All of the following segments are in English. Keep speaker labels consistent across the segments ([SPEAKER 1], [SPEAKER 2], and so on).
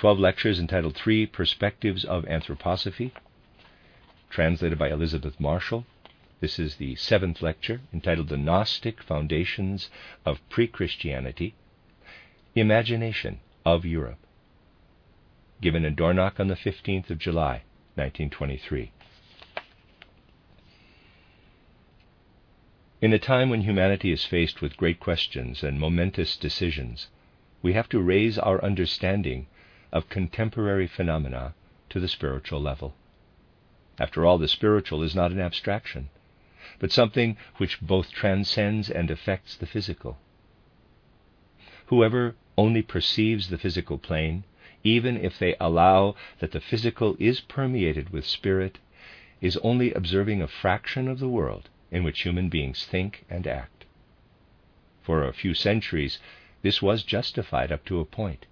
[SPEAKER 1] 12 lectures entitled Three Perspectives of Anthroposophy, translated by Elizabeth Marshall. This is the seventh lecture entitled The Gnostic Foundations of Pre Christianity, Imagination of Europe, given in Dornach on the 15th of July, 1923. In a time when humanity is faced with great questions and momentous decisions, we have to raise our understanding of contemporary phenomena to the spiritual level. After all, the spiritual is not an abstraction, but something which both transcends and affects the physical. Whoever only perceives the physical plane, even if they allow that the physical is permeated with spirit, is only observing a fraction of the world in which human beings think and act. For a few centuries, this was justified up to a point.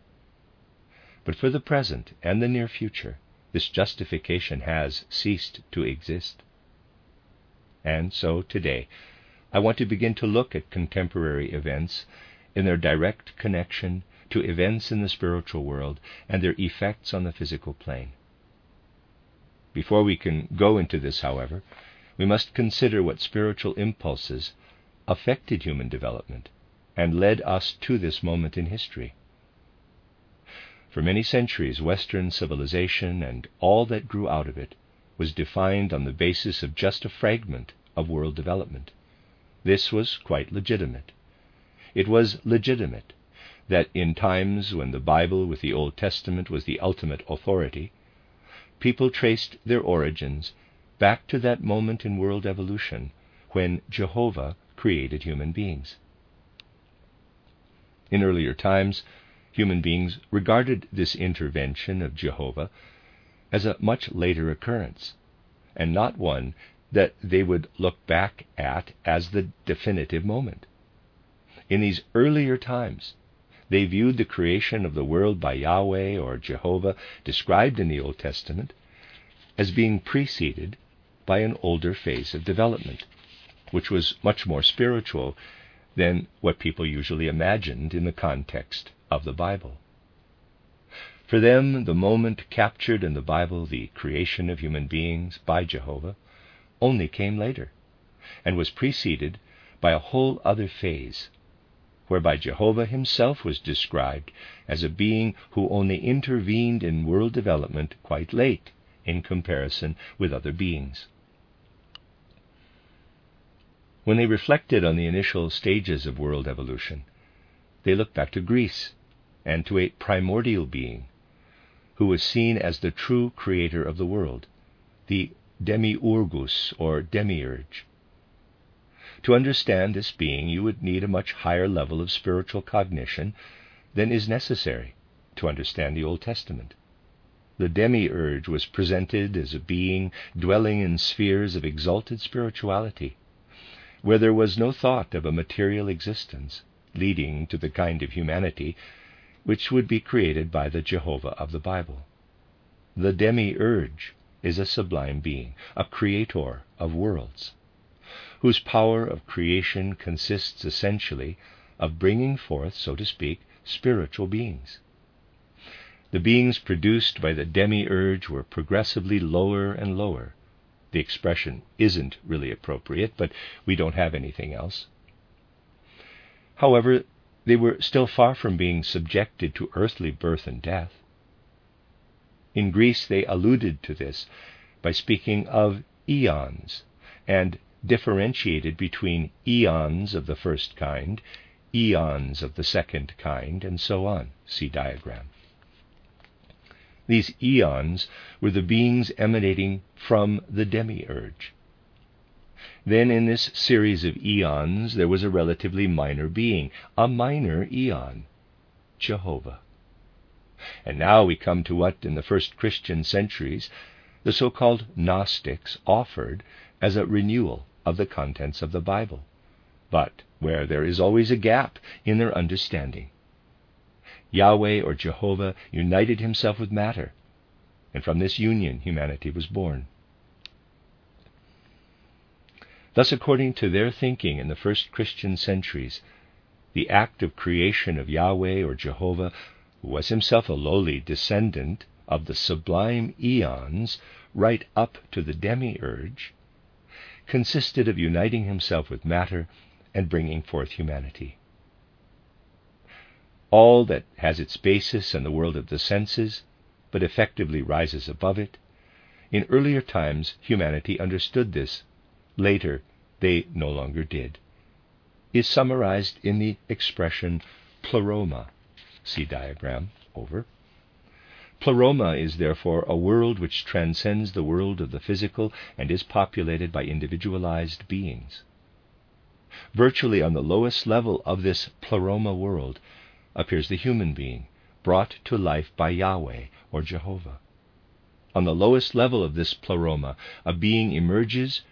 [SPEAKER 1] But for the present and the near future, this justification has ceased to exist. And so today, I want to begin to look at contemporary events in their direct connection to events in the spiritual world and their effects on the physical plane. Before we can go into this, however, we must consider what spiritual impulses affected human development and led us to this moment in history. For many centuries, Western civilization and all that grew out of it was defined on the basis of just a fragment of world development. This was quite legitimate. It was legitimate that in times when the Bible with the Old Testament was the ultimate authority, people traced their origins back to that moment in world evolution when Jehovah created human beings. In earlier times, human beings regarded this intervention of Jehovah as a much later occurrence, and not one that they would look back at as the definitive moment. In these earlier times, they viewed the creation of the world by Yahweh or Jehovah, described in the Old Testament, as being preceded by an older phase of development, which was much more spiritual than what people usually imagined in the context of the Bible. For them, the moment captured in the Bible, the creation of human beings by Jehovah, only came later and was preceded by a whole other phase, whereby Jehovah himself was described as a being who only intervened in world development quite late in comparison with other beings. When they reflected on the initial stages of world evolution, they looked back to Greece and to a primordial being who was seen as the true creator of the world, the demiurgus or demiurge. To understand this being, you would need a much higher level of spiritual cognition than is necessary to understand the Old Testament. The demiurge was presented as a being dwelling in spheres of exalted spirituality, where there was no thought of a material existence, leading to the kind of humanity which would be created by the Jehovah of the Bible. The demiurge is a sublime being, a creator of worlds, whose power of creation consists essentially of bringing forth, so to speak, spiritual beings. The beings produced by the demiurge were progressively lower and lower. The expression isn't really appropriate, but we don't have anything else. However, they were still far from being subjected to earthly birth and death. In Greece, they alluded to this by speaking of eons and differentiated between eons of the first kind, eons of the second kind, and so on. See diagram. These eons were the beings emanating from the demiurge. Then, in this series of eons, there was a relatively minor being, a minor eon, Jehovah. And now we come to what, in the first Christian centuries, the so called Gnostics offered as a renewal of the contents of the Bible, but where there is always a gap in their understanding. Yahweh or Jehovah united himself with matter, and from this union humanity was born. Thus, according to their thinking in the first Christian centuries, the act of creation of Yahweh or Jehovah, who was himself a lowly descendant of the sublime eons right up to the demiurge, consisted of uniting himself with matter and bringing forth humanity. All that has its basis in the world of the senses, but effectively rises above it, in earlier times humanity understood this. Later, they no longer did. Is summarized in the expression pleroma. See diagram over. Pleroma is therefore a world which transcends the world of the physical and is populated by individualized beings. Virtually on the lowest level of this pleroma world appears the human being, brought to life by Yahweh or Jehovah. On the lowest level of this pleroma, a being emerges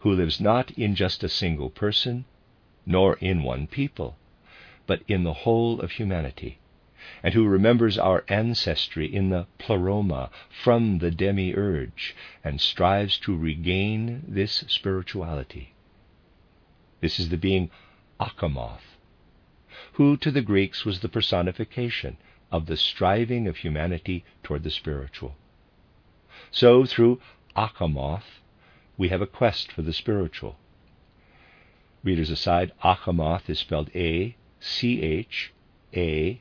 [SPEAKER 1] who lives not in just a single person, nor in one people, but in the whole of humanity, and who remembers our ancestry in the pleroma from the demiurge and strives to regain this spirituality. This is the being Achamoth, who to the Greeks was the personification of the striving of humanity toward the spiritual. So, through Achamoth, we have a quest for the spiritual. Readers aside, Achamoth is spelled A C H A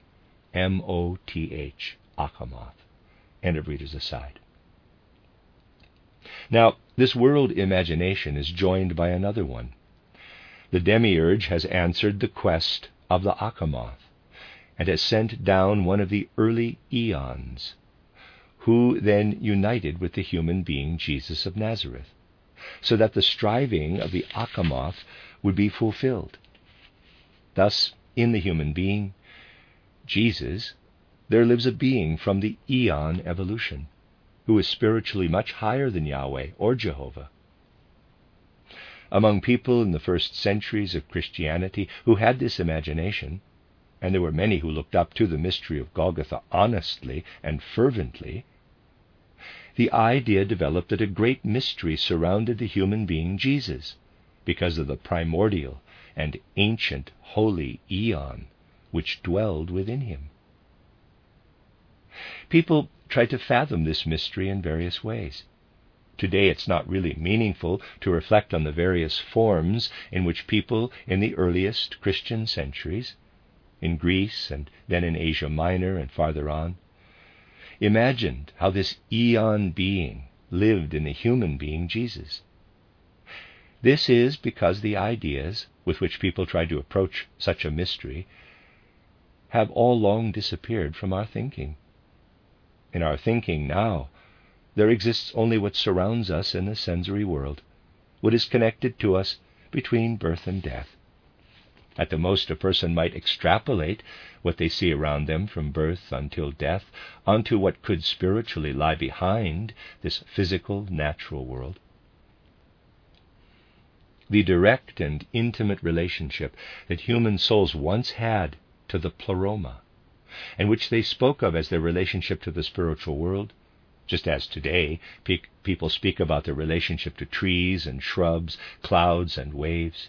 [SPEAKER 1] M O T H, Achamoth. End of readers aside. Now, this world imagination is joined by another one. The demiurge has answered the quest of the Achamoth and has sent down one of the early eons, who then united with the human being Jesus of Nazareth, so that the striving of the Achamoth would be fulfilled. Thus, in the human being, Jesus, there lives a being from the eon evolution, who is spiritually much higher than Yahweh or Jehovah. Among people in the first centuries of Christianity who had this imagination, and there were many who looked up to the mystery of Golgotha honestly and fervently, the idea developed that a great mystery surrounded the human being Jesus because of the primordial and ancient holy eon which dwelled within him. People try to fathom this mystery in various ways. Today, it's not really meaningful to reflect on the various forms in which people in the earliest Christian centuries, in Greece and then in Asia Minor and farther on, imagined how this eon being lived in the human being Jesus. This is because the ideas with which people try to approach such a mystery have all long disappeared from our thinking. In our thinking now, there exists only what surrounds us in the sensory world, what is connected to us between birth and death. At the most, a person might extrapolate what they see around them from birth until death onto what could spiritually lie behind this physical, natural world. The direct and intimate relationship that human souls once had to the pleroma, and which they spoke of as their relationship to the spiritual world, just as today pe- people speak about their relationship to trees and shrubs, clouds and waves.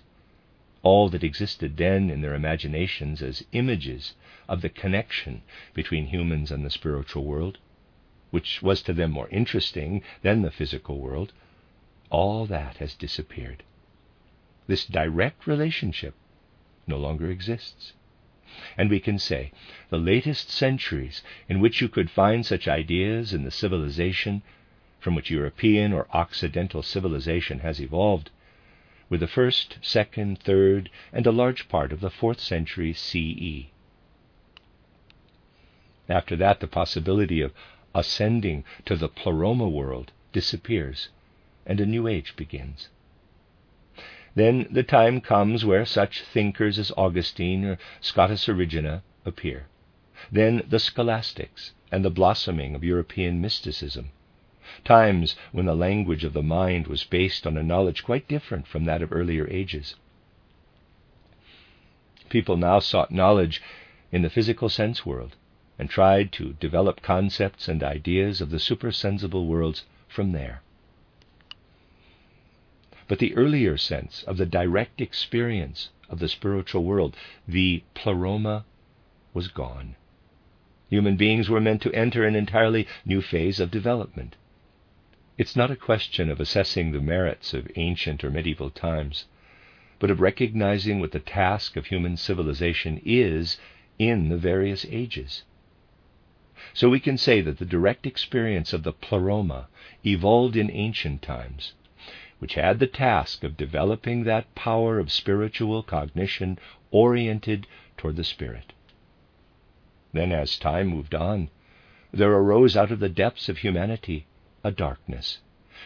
[SPEAKER 1] All that existed then in their imaginations as images of the connection between humans and the spiritual world, which was to them more interesting than the physical world, all that has disappeared. This direct relationship no longer exists. And we can say the latest centuries in which you could find such ideas in the civilization from which European or Occidental civilization has evolved were the first, second, third, and a large part of the fourth century CE. After that, the possibility of ascending to the pleroma world disappears, and a new age begins. Then the time comes where such thinkers as Augustine or Scotus Erigena appear. Then the scholastics, and the blossoming of European mysticism, times when the language of the mind was based on a knowledge quite different from that of earlier ages. People now sought knowledge in the physical sense world and tried to develop concepts and ideas of the supersensible worlds from there. But the earlier sense of the direct experience of the spiritual world, the pleroma, was gone. Human beings were meant to enter an entirely new phase of development. It's not a question of assessing the merits of ancient or medieval times but of recognizing what the task of human civilization is in the various ages. So we can say that the direct experience of the pleroma evolved in ancient times, which had the task of developing that power of spiritual cognition oriented toward the spirit. Then, as time moved on, there arose out of the depths of humanity a darkness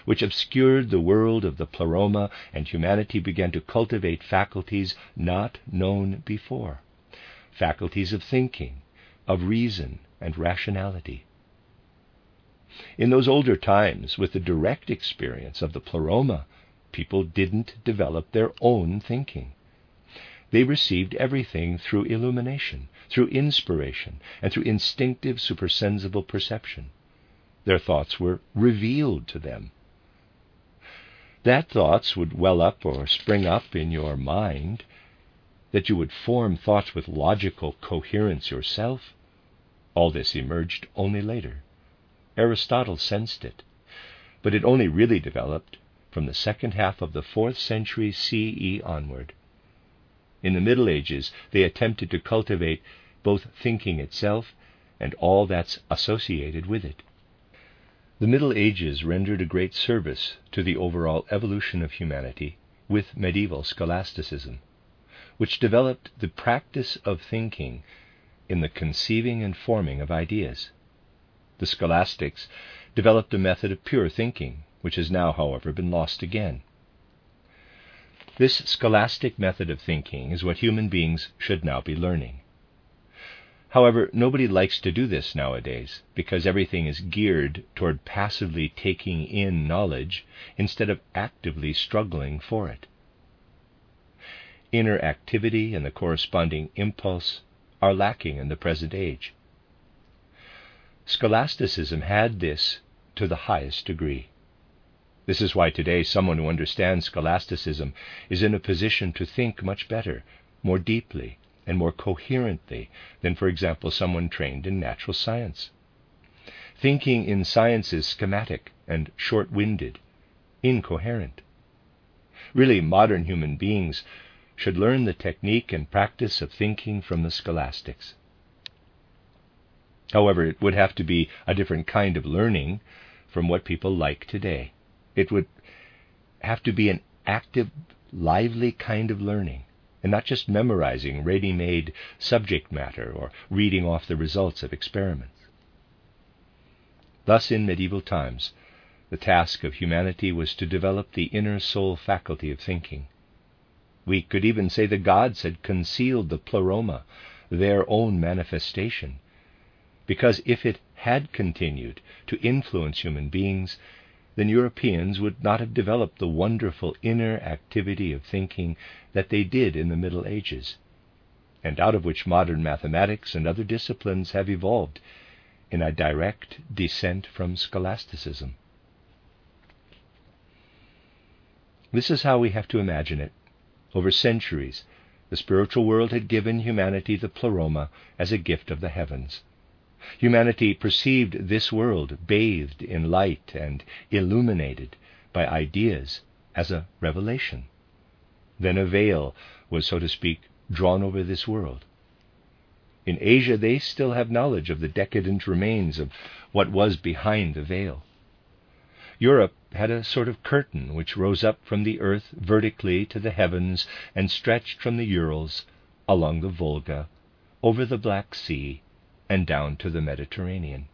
[SPEAKER 1] which obscured the world of the pleroma, and humanity began to cultivate faculties not known before faculties of thinking, of reason, and rationality. In those older times, with the direct experience of the pleroma, people didn't develop their own thinking. They received everything through illumination, through inspiration, and through instinctive supersensible perception. Their thoughts were revealed to them that thoughts would well up or spring up in your mind, that you would form thoughts with logical coherence yourself, all this emerged only later. Aristotle sensed it, but it only really developed from the second half of the fourth century CE onward. In the Middle Ages, they attempted to cultivate both thinking itself and all that's associated with it. The Middle Ages rendered a great service to the overall evolution of humanity with medieval scholasticism, which developed the practice of thinking in the conceiving and forming of ideas. The scholastics developed a method of pure thinking, which has now, however, been lost again. This scholastic method of thinking is what human beings should now be learning. However, nobody likes to do this nowadays because everything is geared toward passively taking in knowledge instead of actively struggling for it. Inner activity and the corresponding impulse are lacking in the present age. Scholasticism had this to the highest degree. This is why today someone who understands scholasticism is in a position to think much better, more deeply, and more coherently than, for example, someone trained in natural science. Thinking in science is schematic and short winded, incoherent. Really, modern human beings should learn the technique and practice of thinking from the scholastics. However, it would have to be a different kind of learning from what people like today. It would have to be an active, lively kind of learning and not just memorizing ready made subject matter or reading off the results of experiments. Thus, in medieval times, the task of humanity was to develop the inner soul faculty of thinking. We could even say the gods had concealed the pleroma, their own manifestation, because if it had continued to influence human beings, then Europeans would not have developed the wonderful inner activity of thinking that they did in the Middle Ages, and out of which modern mathematics and other disciplines have evolved in a direct descent from scholasticism. This is how we have to imagine it. Over centuries, the spiritual world had given humanity the pleroma as a gift of the heavens. Humanity perceived this world bathed in light and illuminated by ideas as a revelation. Then a veil was, so to speak, drawn over this world. In Asia, they still have knowledge of the decadent remains of what was behind the veil. Europe had a sort of curtain which rose up from the earth vertically to the heavens and stretched from the Urals along the Volga, over the Black Sea, and down to the Mediterranean.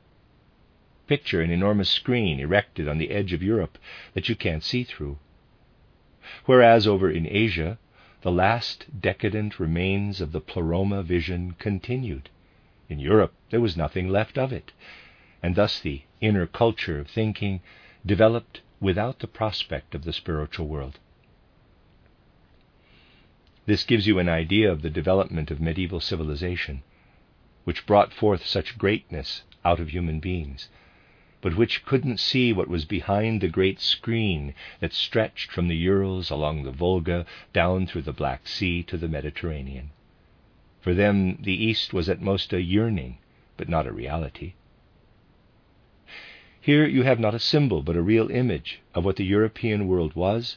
[SPEAKER 1] Picture an enormous screen erected on the edge of Europe that you can't see through. Whereas over in Asia, the last decadent remains of the pleroma vision continued, In Europe, there was nothing left of it, and thus the inner culture of thinking developed without the prospect of the spiritual world. This gives you an idea of the development of medieval civilization, which brought forth such greatness out of human beings, but which couldn't see what was behind the great screen that stretched from the Urals along the Volga down through the Black Sea to the Mediterranean. For them, the East was at most a yearning, but not a reality. Here you have not a symbol, but a real image of what the European world was,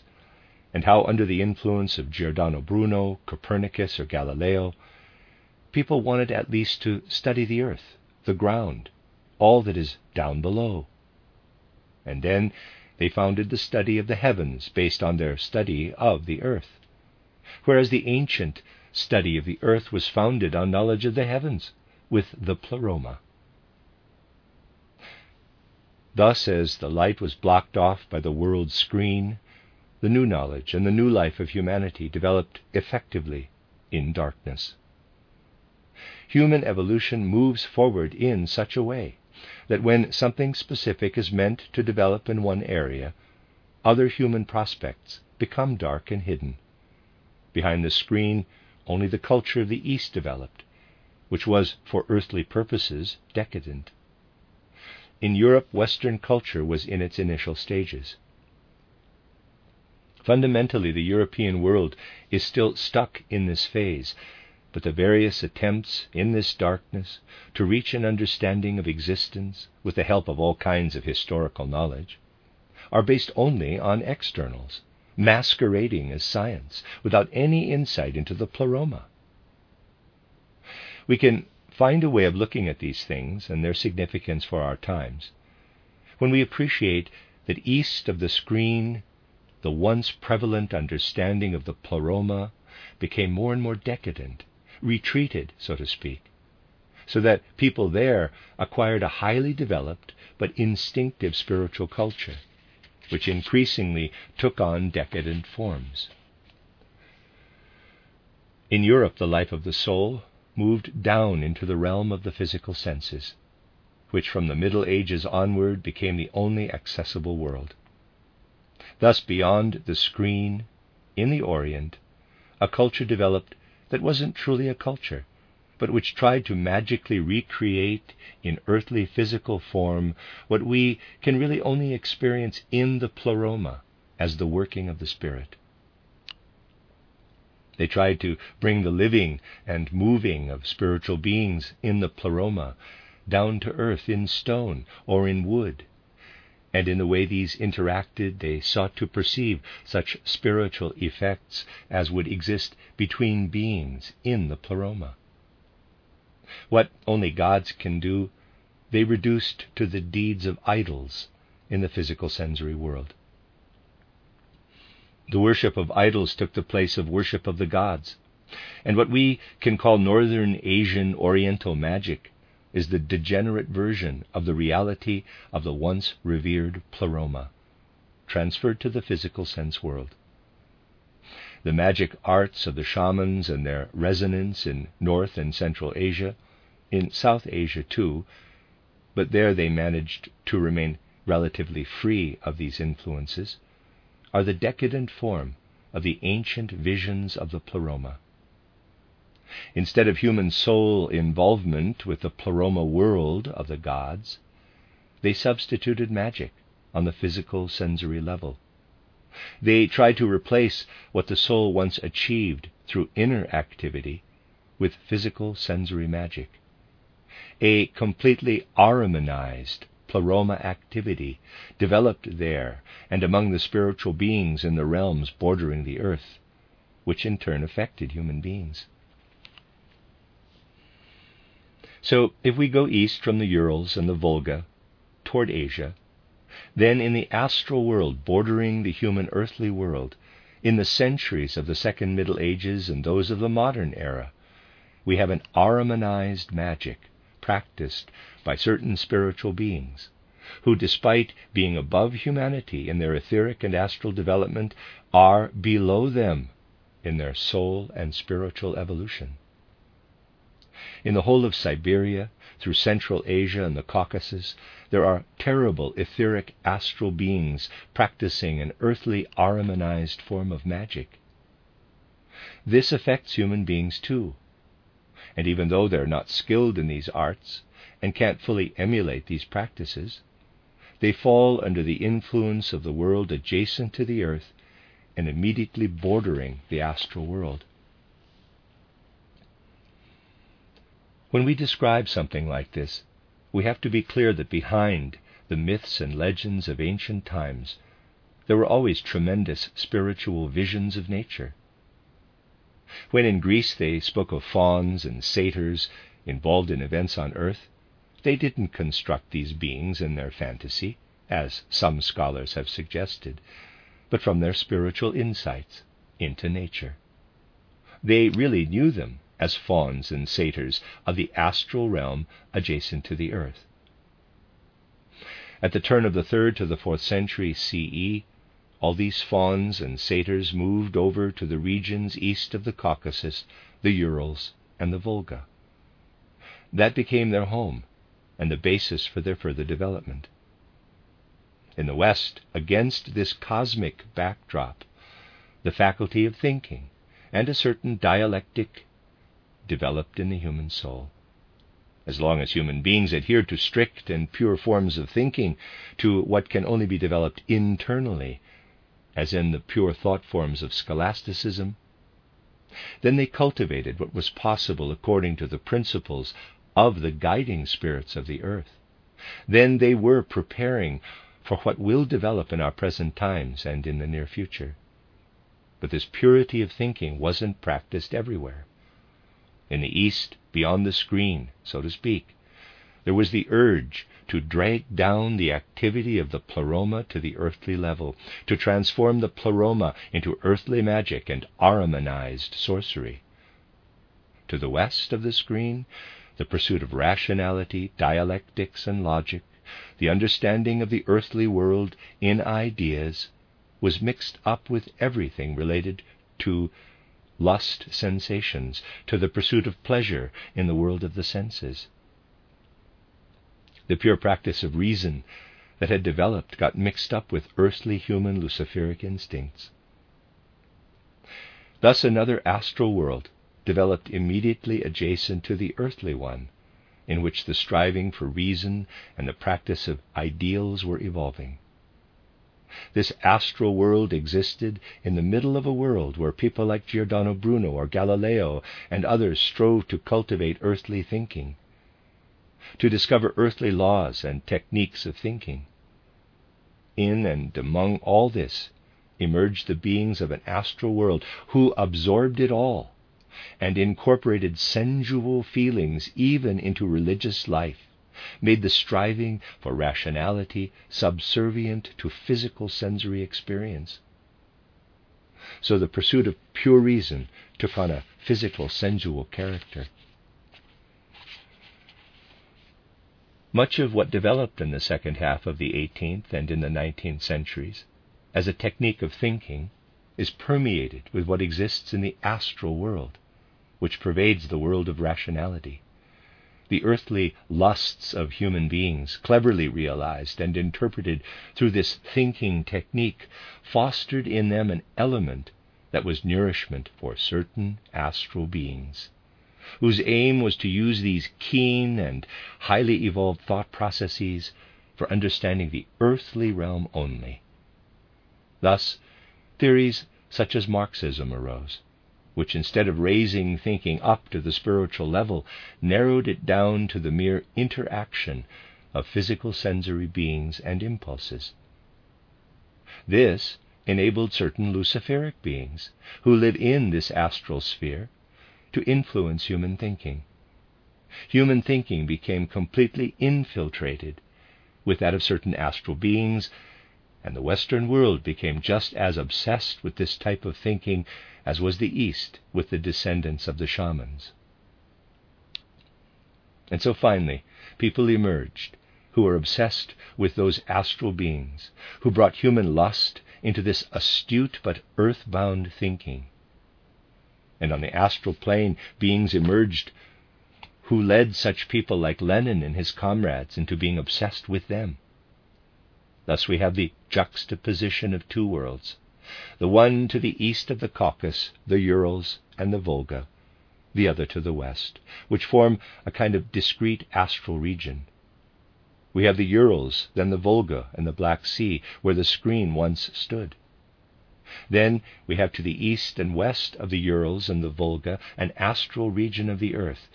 [SPEAKER 1] and how, under the influence of Giordano Bruno, Copernicus, or Galileo, people wanted at least to study the earth, the ground, all that is down below. And then they founded the study of the heavens based on their study of the earth, whereas the ancient study of the earth was founded on knowledge of the heavens with the pleroma. Thus, as the light was blocked off by the world's screen, the new knowledge and the new life of humanity developed effectively in darkness. Human evolution moves forward in such a way that when something specific is meant to develop in one area, other human prospects become dark and hidden. Behind the screen, only the culture of the East developed, which was, for earthly purposes, decadent. In Europe, Western culture was in its initial stages. Fundamentally, the European world is still stuck in this phase, but the various attempts in this darkness to reach an understanding of existence with the help of all kinds of historical knowledge are based only on externals masquerading as science without any insight into the pleroma. We can find a way of looking at these things and their significance for our times when we appreciate that east of the screen, the once prevalent understanding of the pleroma became more and more decadent, retreated, so to speak, so that people there acquired a highly developed but instinctive spiritual culture which increasingly took on decadent forms. In Europe, the life of the soul moved down into the realm of the physical senses, which from the Middle Ages onward became the only accessible world. Thus, beyond the screen, in the Orient, a culture developed that wasn't truly a culture, but which tried to magically recreate in earthly physical form what we can really only experience in the pleroma as the working of the Spirit. They tried to bring the living and moving of spiritual beings in the pleroma down to earth in stone or in wood. And in the way these interacted, they sought to perceive such spiritual effects as would exist between beings in the pleroma. What only gods can do, they reduced to the deeds of idols in the physical sensory world. The worship of idols took the place of worship of the gods, and what we can call Northern Asian Oriental magic is the degenerate version of the reality of the once revered pleroma, transferred to the physical sense world. The magic arts of the shamans and their resonance in North and Central Asia, in South Asia too, but there they managed to remain relatively free of these influences, are the decadent form of the ancient visions of the pleroma. Instead of human soul involvement with the pleroma world of the gods, they substituted magic on the physical sensory level. They tried to replace what the soul once achieved through inner activity with physical sensory magic. A completely Ahrimanized pleroma activity developed there and among the spiritual beings in the realms bordering the earth, which in turn affected human beings. So, if we go east from the Urals and the Volga toward Asia, then, in the astral world bordering the human earthly world, in the centuries of the Second Middle Ages and those of the modern era, we have an Ahrimanized magic practiced by certain spiritual beings who, despite being above humanity in their etheric and astral development, are below them in their soul and spiritual evolution. In the whole of Siberia, through Central Asia and the Caucasus, there are terrible etheric astral beings practicing an earthly Ahrimanized form of magic. This affects human beings too. And even though they're not skilled in these arts and can't fully emulate these practices, they fall under the influence of the world adjacent to the earth and immediately bordering the astral world. When we describe something like this, we have to be clear that behind the myths and legends of ancient times, there were always tremendous spiritual visions of nature. When in Greece they spoke of fauns and satyrs involved in events on earth, they didn't construct these beings in their fantasy, as some scholars have suggested, but from their spiritual insights into nature. They really knew them as fauns and satyrs of the astral realm adjacent to the earth. At the turn of the third to the fourth century CE, all these fauns and satyrs moved over to the regions east of the Caucasus, the Urals, and the Volga. That became their home, and the basis for their further development. In the West, against this cosmic backdrop, the faculty of thinking and a certain dialectic developed in the human soul. As long as human beings adhere to strict and pure forms of thinking, to what can only be developed internally, as in the pure thought forms of scholasticism, then they cultivated what was possible according to the principles of the guiding spirits of the earth, then they were preparing for what will develop in our present times and in the near future. But this purity of thinking wasn't practiced everywhere. In the East, beyond the screen, so to speak, there was the urge to drag down the activity of the pleroma to the earthly level, to transform the pleroma into earthly magic and Ahrimanized sorcery. To the west of the screen, the pursuit of rationality, dialectics, and logic, the understanding of the earthly world in ideas, was mixed up with everything related to lust sensations, to the pursuit of pleasure in the world of the senses. The pure practice of reason that had developed got mixed up with earthly human luciferic instincts. Thus, another astral world developed immediately adjacent to the earthly one, in which the striving for reason and the practice of ideals were evolving. This astral world existed in the middle of a world where people like Giordano Bruno or Galileo and others strove to cultivate earthly thinking, to discover earthly laws and techniques of thinking. In and among all this emerged the beings of an astral world who absorbed it all and incorporated sensual feelings even into religious life, made the striving for rationality subservient to physical sensory experience. So the pursuit of pure reason took on a physical sensual character. Much of what developed in the second half of the 18th and in the 19th centuries as a technique of thinking is permeated with what exists in the astral world which pervades the world of rationality. The earthly lusts of human beings, cleverly realized and interpreted through this thinking technique, fostered in them an element that was nourishment for certain astral beings, whose aim was to use these keen and highly evolved thought processes for understanding the earthly realm only. Thus, theories such as Marxism arose which instead of raising thinking up to the spiritual level, narrowed it down to the mere interaction of physical sensory beings and impulses. This enabled certain Luciferic beings who live in this astral sphere to influence human thinking. Human thinking became completely infiltrated with that of certain astral beings, and the Western world became just as obsessed with this type of thinking as was the East with the descendants of the shamans. And so finally, people emerged who were obsessed with those astral beings, who brought human lust into this astute but earthbound thinking. And on the astral plane, beings emerged who led such people like Lenin and his comrades into being obsessed with them. Thus we have the juxtaposition of two worlds the one to the east of the Caucasus, the Urals, and the Volga, the other to the west, which form a kind of discrete astral region. We have the Urals, then the Volga and the Black Sea, where the screen once stood. Then we have to the east and west of the Urals and the Volga an astral region of the earth,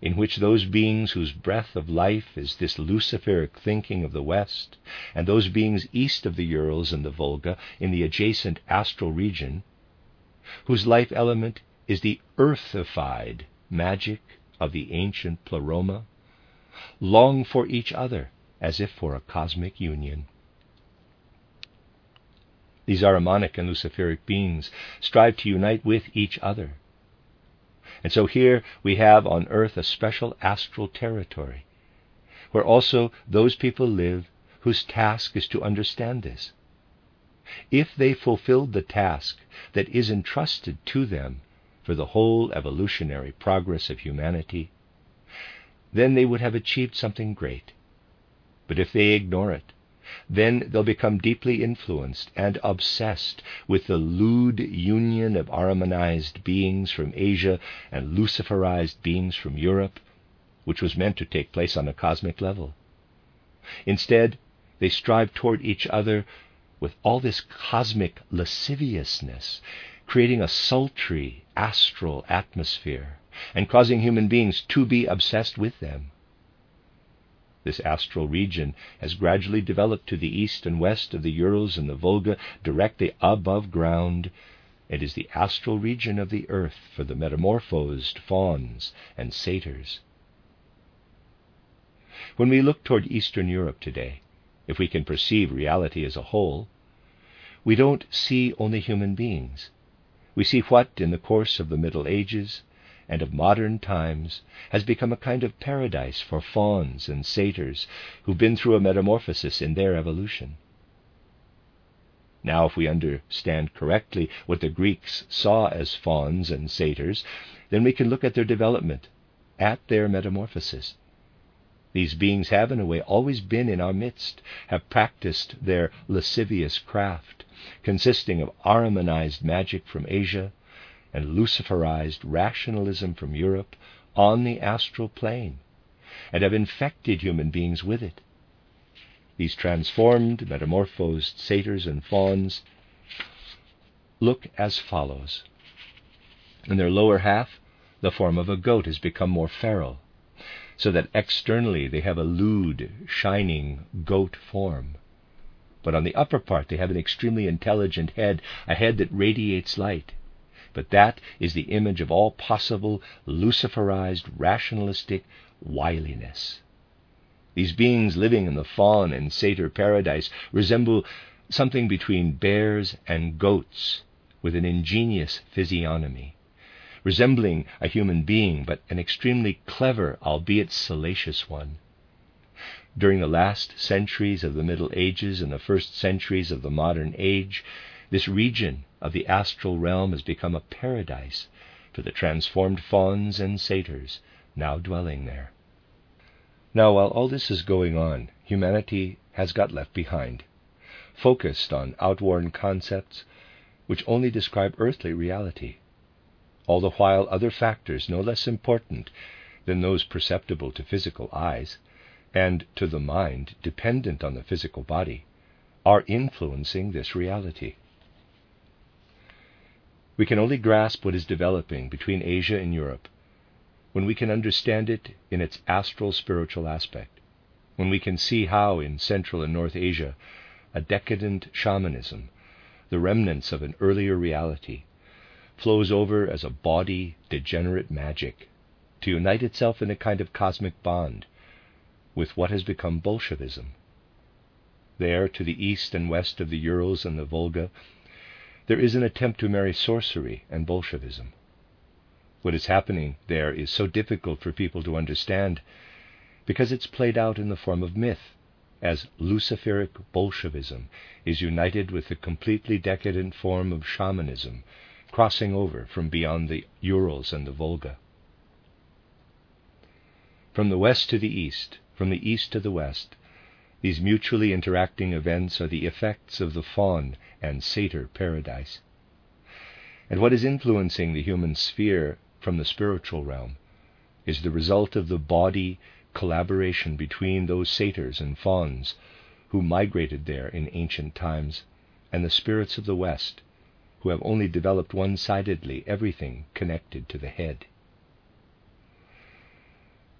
[SPEAKER 1] in which those beings whose breath of life is this luciferic thinking of the West, and those beings east of the Urals and the Volga in the adjacent astral region, whose life element is the earthified magic of the ancient pleroma, long for each other as if for a cosmic union. These Ahrimanic and Luciferic beings strive to unite with each other and so here we have on earth a special astral territory where also those people live whose task is to understand this. If they fulfilled the task that is entrusted to them for the whole evolutionary progress of humanity, then they would have achieved something great. But if they ignore it, then they'll become deeply influenced and obsessed with the lewd union of Ahrimanized beings from Asia and Luciferized beings from Europe, which was meant to take place on a cosmic level. Instead, they strive toward each other with all this cosmic lasciviousness, creating a sultry astral atmosphere and causing human beings to be obsessed with them. This astral region has gradually developed to the east and west of the Urals and the Volga, directly above ground, and is the astral region of the earth for the metamorphosed fauns and satyrs. When we look toward Eastern Europe today, if we can perceive reality as a whole, we don't see only human beings. We see what, in the course of the Middle Ages, and of modern times has become a kind of paradise for fauns and satyrs who've been through a metamorphosis in their evolution. Now, if we understand correctly what the Greeks saw as fauns and satyrs, then we can look at their development, at their metamorphosis. These beings have, in a way, always been in our midst, have practiced their lascivious craft, consisting of Ahrimanized magic from Asia, and Luciferized rationalism from Europe on the astral plane and have infected human beings with it. These transformed, metamorphosed satyrs and fauns look as follows. In their lower half, the form of a goat has become more feral, so that externally they have a lewd, shining goat form. But on the upper part, they have an extremely intelligent head, a head that radiates light but that is the image of all possible luciferized rationalistic wiliness. These beings living in the faun and satyr paradise resemble something between bears and goats with an ingenious physiognomy, resembling a human being, but an extremely clever, albeit salacious one. During the last centuries of the Middle Ages and the first centuries of the modern age, this region of the astral realm has become a paradise for the transformed fauns and satyrs now dwelling there. Now, while all this is going on, humanity has got left behind, focused on outworn concepts which only describe earthly reality, all the while other factors no less important than those perceptible to physical eyes and to the mind dependent on the physical body are influencing this reality. We can only grasp what is developing between Asia and Europe when we can understand it in its astral spiritual aspect, when we can see how in Central and North Asia a decadent shamanism, the remnants of an earlier reality, flows over as a body degenerate magic to unite itself in a kind of cosmic bond with what has become Bolshevism. There, to the east and west of the Urals and the Volga, there is an attempt to marry sorcery and Bolshevism. What is happening there is so difficult for people to understand because it's played out in the form of myth, as Luciferic Bolshevism is united with the completely decadent form of shamanism, crossing over from beyond the Urals and the Volga. From the west to the east, from the east to the west, these mutually interacting events are the effects of the faun and satyr paradise. And what is influencing the human sphere from the spiritual realm is the result of the body collaboration between those satyrs and fauns who migrated there in ancient times and the spirits of the West who have only developed one sidedly everything connected to the head.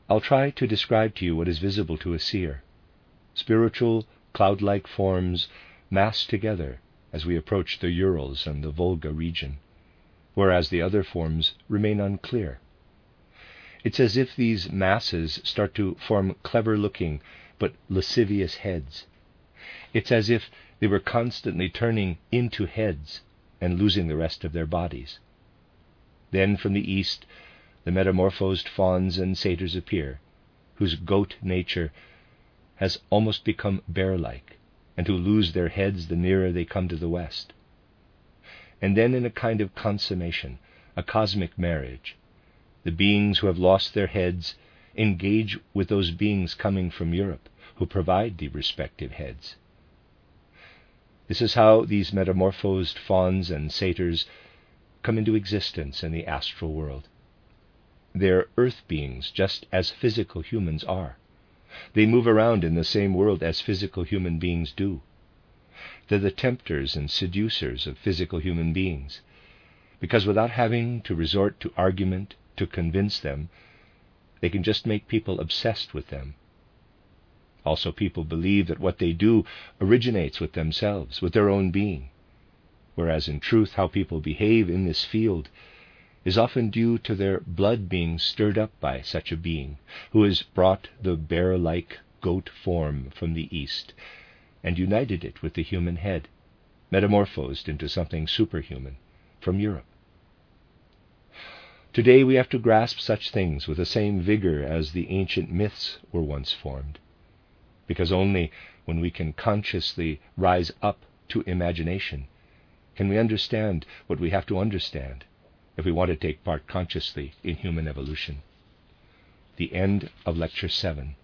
[SPEAKER 1] I'll try to describe to you what is visible to a seer spiritual, cloud like forms massed together as we approach the Urals and the Volga region, whereas the other forms remain unclear. It's as if these masses start to form clever looking but lascivious heads. It's as if they were constantly turning into heads and losing the rest of their bodies. Then from the east, the metamorphosed fauns and satyrs appear, whose goat nature has almost become bear like, and who lose their heads the nearer they come to the west. And then, in a kind of consummation, a cosmic marriage, the beings who have lost their heads engage with those beings coming from Europe who provide the respective heads. This is how these metamorphosed fauns and satyrs come into existence in the astral world. They're earth beings, just as physical humans are. They move around in the same world as physical human beings do. They're the tempters and seducers of physical human beings, because without having to resort to argument to convince them, they can just make people obsessed with them. Also, people believe that what they do originates with themselves, with their own being, whereas in truth, how people behave in this field is often due to their blood being stirred up by such a being who has brought the bear like goat form from the east and united it with the human head, metamorphosed into something superhuman from Europe. Today we have to grasp such things with the same vigor as the ancient myths were once formed because only when we can consciously rise up to imagination can we understand what we have to understand if we want to take part consciously in human evolution. The end of Lecture 7.